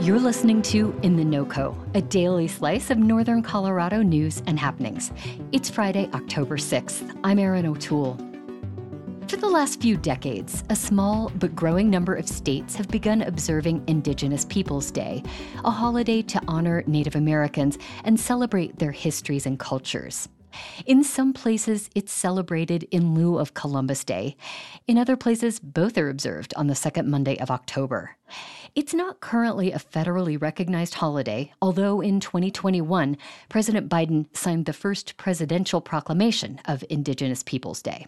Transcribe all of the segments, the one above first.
You're listening to In the NoCo, a daily slice of Northern Colorado news and happenings. It's Friday, October 6th. I'm Erin O'Toole. For the last few decades, a small but growing number of states have begun observing Indigenous Peoples Day, a holiday to honor Native Americans and celebrate their histories and cultures. In some places, it's celebrated in lieu of Columbus Day. In other places, both are observed on the second Monday of October. It's not currently a federally recognized holiday, although in 2021, President Biden signed the first presidential proclamation of Indigenous Peoples Day.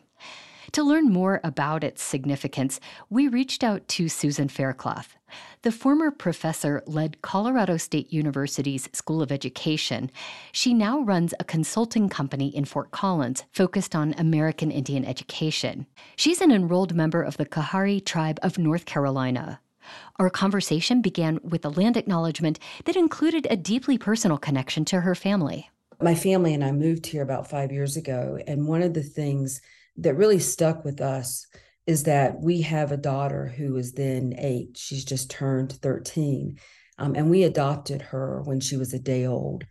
To learn more about its significance, we reached out to Susan Faircloth. The former professor led Colorado State University's School of Education. She now runs a consulting company in Fort Collins focused on American Indian education. She's an enrolled member of the Coharie tribe of North Carolina. Our conversation began with a land acknowledgement that included a deeply personal connection to her family. My family and I moved here about five years ago, and one of the things that really stuck with us is that we have a daughter who is then eight. She's just turned 13. Um, and we adopted her when she was a day old.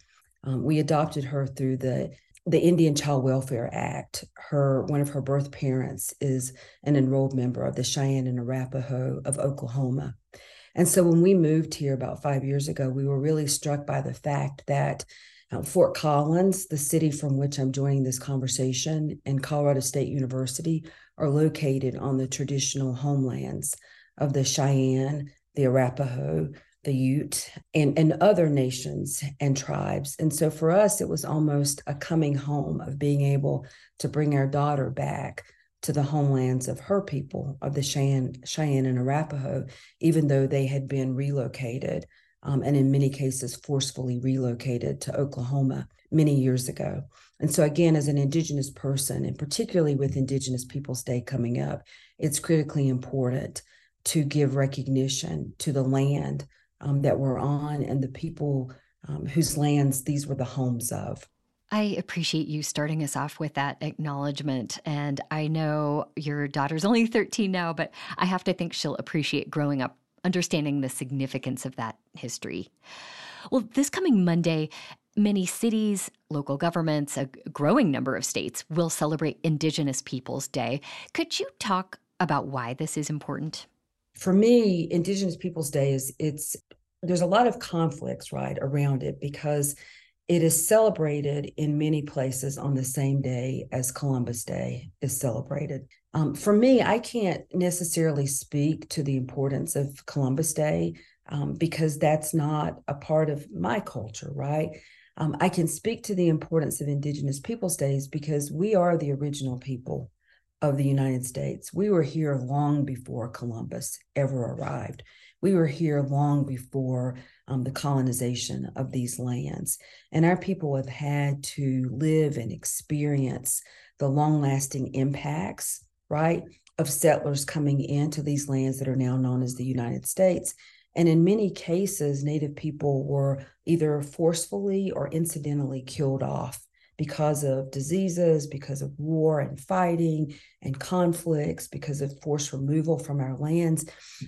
Um, we adopted her through the the Indian Child Welfare Act. Her one of her birth parents is an enrolled member of the Cheyenne and Arapaho of Oklahoma. And so when we moved here about five years ago, we were really struck by the fact that uh, Fort Collins, the city from which I'm joining this conversation, and Colorado State University are located on the traditional homelands of the Cheyenne, the Arapaho, the Ute, and, and other nations and tribes. And so for us, it was almost a coming home of being able to bring our daughter back to the homelands of her people, of the Cheyenne, Cheyenne and Arapaho, even though they had been relocated um, and in many cases forcefully relocated to Oklahoma many years ago. And so, again, as an Indigenous person, and particularly with Indigenous Peoples Day coming up, it's critically important to give recognition to the land um, that we're on and the people um, whose lands these were the homes of. I appreciate you starting us off with that acknowledgement. And I know your daughter's only 13 now, but I have to think she'll appreciate growing up understanding the significance of that history. Well, this coming Monday, many cities, local governments, a growing number of states will celebrate Indigenous Peoples Day. Could you talk about why this is important? For me, Indigenous Peoples Day is it's there's a lot of conflicts right around it because it is celebrated in many places on the same day as Columbus Day is celebrated. Um, for me, I can't necessarily speak to the importance of Columbus Day um, because that's not a part of my culture, right? Um, I can speak to the importance of Indigenous Peoples Days because we are the original people of the United States. We were here long before Columbus ever arrived. We were here long before um, the colonization of these lands. And our people have had to live and experience the long lasting impacts right, of settlers coming into these lands that are now known as the United States. And in many cases, Native people were either forcefully or incidentally killed off because of diseases, because of war and fighting and conflicts, because of forced removal from our lands.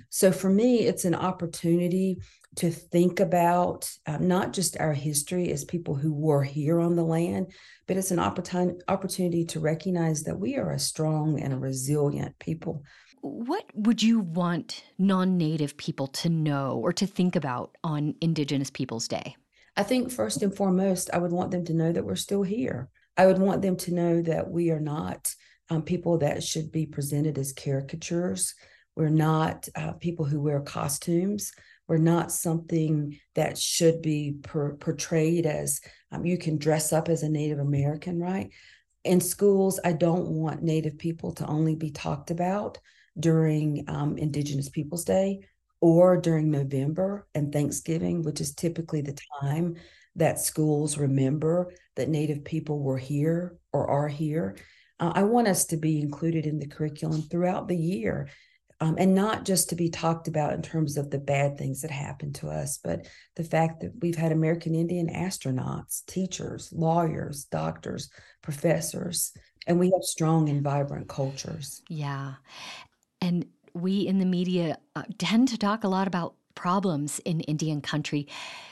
So for me, it's an opportunity to think about uh, not just our history as people who were here on the land, but it's an opportun- opportunity to recognize that we are a strong and a resilient people. What would you want non native people to know or to think about on Indigenous Peoples Day? I think first and foremost, I would want them to know that we're still here. I would want them to know that we are not um, people that should be presented as caricatures. We're not uh, people who wear costumes. We're not something that should be per- portrayed as um, you can dress up as a Native American, right? In schools, I don't want Native people to only be talked about during um, Indigenous Peoples Day. Or during November and Thanksgiving, which is typically the time that schools remember that Native people were here or are here. Uh, I want us to be included in the curriculum throughout the year um, and not just to be talked about in terms of the bad things that happened to us, but the fact that we've had American Indian astronauts, teachers, lawyers, doctors, professors, and we have strong and vibrant cultures. Yeah. And we in the media uh, tend to talk a lot about problems in Indian country.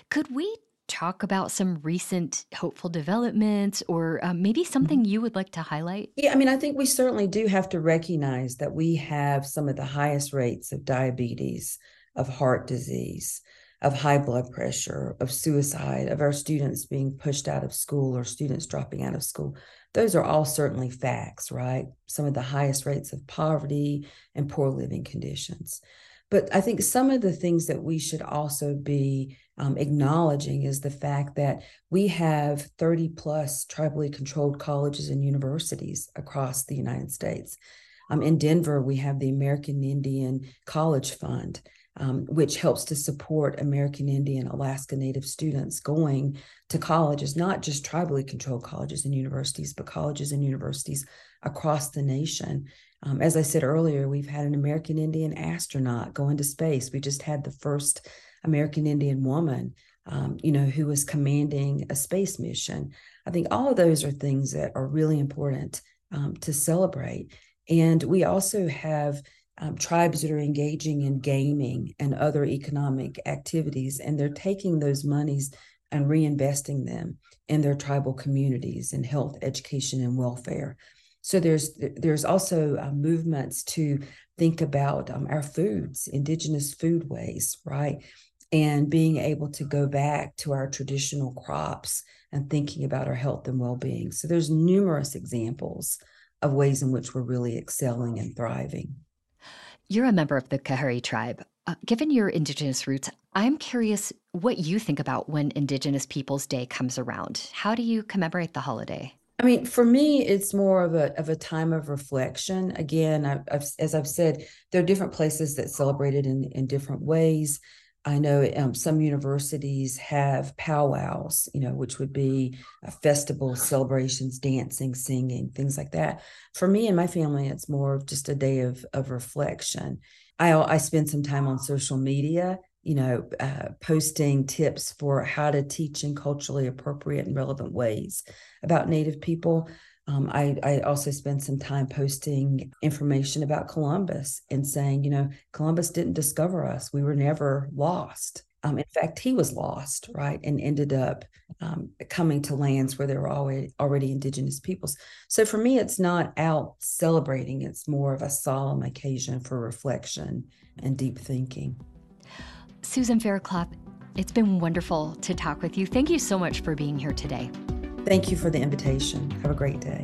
Could we talk about some recent hopeful developments or uh, maybe mm-hmm. something you would like to highlight? Yeah, I mean, I think we certainly do have to recognize that we have some of the highest rates of diabetes, of heart disease, of high blood pressure, of suicide, of our students being pushed out of school or students dropping out of school. Those are all certainly facts, right? Some of the highest rates of poverty and poor living conditions. But I think some of the things that we should also be um, acknowledging is the fact that we have 30 plus tribally controlled colleges and universities across the United States. Um, in Denver, we have the American Indian College Fund, um, which helps to support American Indian Alaska Native students going to colleges, not just tribally controlled colleges and universities, but colleges and universities across the nation. Um, as I said earlier, we've had an American Indian astronaut go into space. We just had the first American Indian woman, um, you know, who was commanding a space mission. I think all of those are things that are really important um, to celebrate. And we also have um, tribes that are engaging in gaming and other economic activities, and they're taking those monies and reinvesting them in their tribal communities in health, education, and welfare. So there's there's also uh, movements to think about um, our foods, indigenous food ways, right? And being able to go back to our traditional crops and thinking about our health and well-being. So there's numerous examples of ways in which we're really excelling and thriving. You're a member of the Coharie tribe. Uh, given your Indigenous roots, I'm curious what you think about when Indigenous Peoples Day comes around. How do you commemorate the holiday? I mean, for me, it's more of a of a time of reflection. Again, I've, I've, as I've said, there are different places that celebrate it in in different ways. I know um, some universities have powwows, you know, which would be uh, festivals, celebrations, dancing, singing, things like that. For me and my family, it's more of just a day of of reflection. I I spend some time on social media you know, uh, posting tips for how to teach in culturally appropriate and relevant ways about Native people. Um, I, I also spent some time posting information about Columbus and saying, you know, Columbus didn't discover us. We were never lost. Um, in fact, he was lost, right, and ended up um, coming to lands where there were already already indigenous peoples. So for me, it's not out celebrating; it's more of a solemn occasion for reflection and deep thinking. Susan Faircloth, it's been wonderful to talk with you. Thank you so much for being here today. Thank you for the invitation. Have a great day.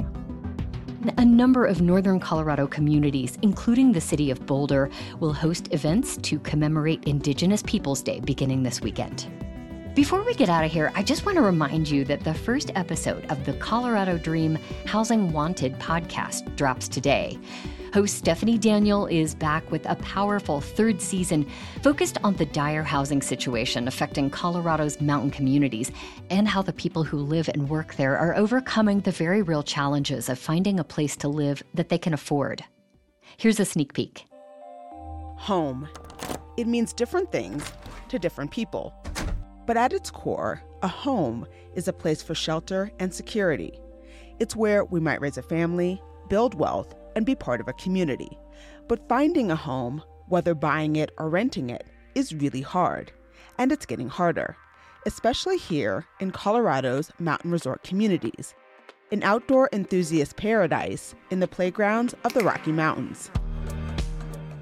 A number of northern Colorado communities, including the city of Boulder, will host events to commemorate Indigenous Peoples Day beginning this weekend. Before we get out of here, I just want to remind you that the first episode of the Colorado Dream Housing Wanted podcast drops today. Host Stephanie Daniel is back with a powerful third season focused on the dire housing situation affecting Colorado's mountain communities and how the people who live and work there are overcoming the very real challenges of finding a place to live that they can afford. Here's a sneak peek. Home. It means different things to different people. But at its core, a home is a place for shelter and security. It's where we might raise a family, build wealth, and be part of a community. But finding a home, whether buying it or renting it, is really hard. And it's getting harder, especially here in Colorado's mountain resort communities, an outdoor enthusiast paradise in the playgrounds of the Rocky Mountains.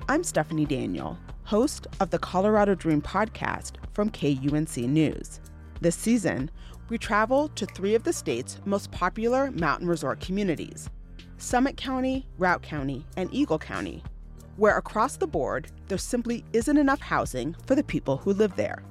I'm Stephanie Daniel, host of the Colorado Dream podcast from KUNC News. This season, we travel to three of the state's most popular mountain resort communities Summit County, Routt County, and Eagle County, where across the board, there simply isn't enough housing for the people who live there.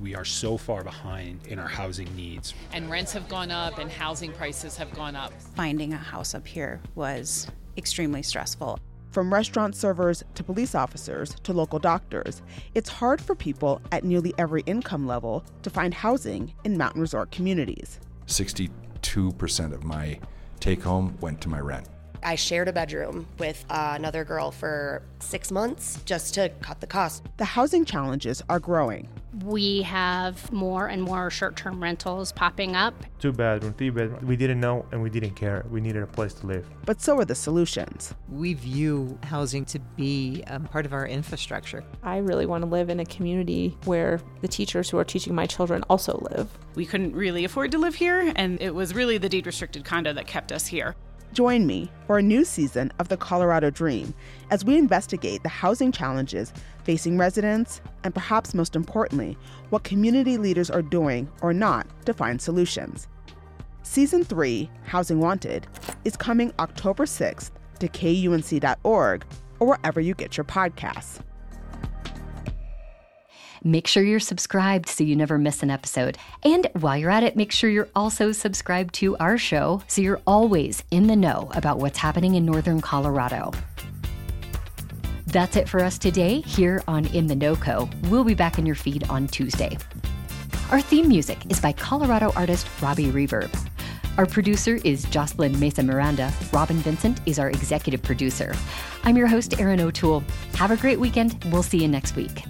We are so far behind in our housing needs. And rents have gone up and housing prices have gone up. Finding a house up here was extremely stressful. From restaurant servers to police officers to local doctors, it's hard for people at nearly every income level to find housing in mountain resort communities. 62% of my take home went to my rent. I shared a bedroom with uh, another girl for six months just to cut the cost. The housing challenges are growing. We have more and more short term rentals popping up. Two bedroom, three bedroom. We didn't know and we didn't care. We needed a place to live. But so are the solutions. We view housing to be um, part of our infrastructure. I really want to live in a community where the teachers who are teaching my children also live. We couldn't really afford to live here, and it was really the deed restricted condo that kept us here. Join me for a new season of The Colorado Dream as we investigate the housing challenges facing residents and, perhaps most importantly, what community leaders are doing or not to find solutions. Season 3, Housing Wanted, is coming October 6th to kunc.org or wherever you get your podcasts. Make sure you're subscribed so you never miss an episode. And while you're at it, make sure you're also subscribed to our show so you're always in the know about what's happening in Northern Colorado. That's it for us today here on In the NoCo. We'll be back in your feed on Tuesday. Our theme music is by Colorado artist Robbie Reverb. Our producer is Jocelyn Mesa Miranda. Robin Vincent is our executive producer. I'm your host, Erin O'Toole. Have a great weekend. We'll see you next week.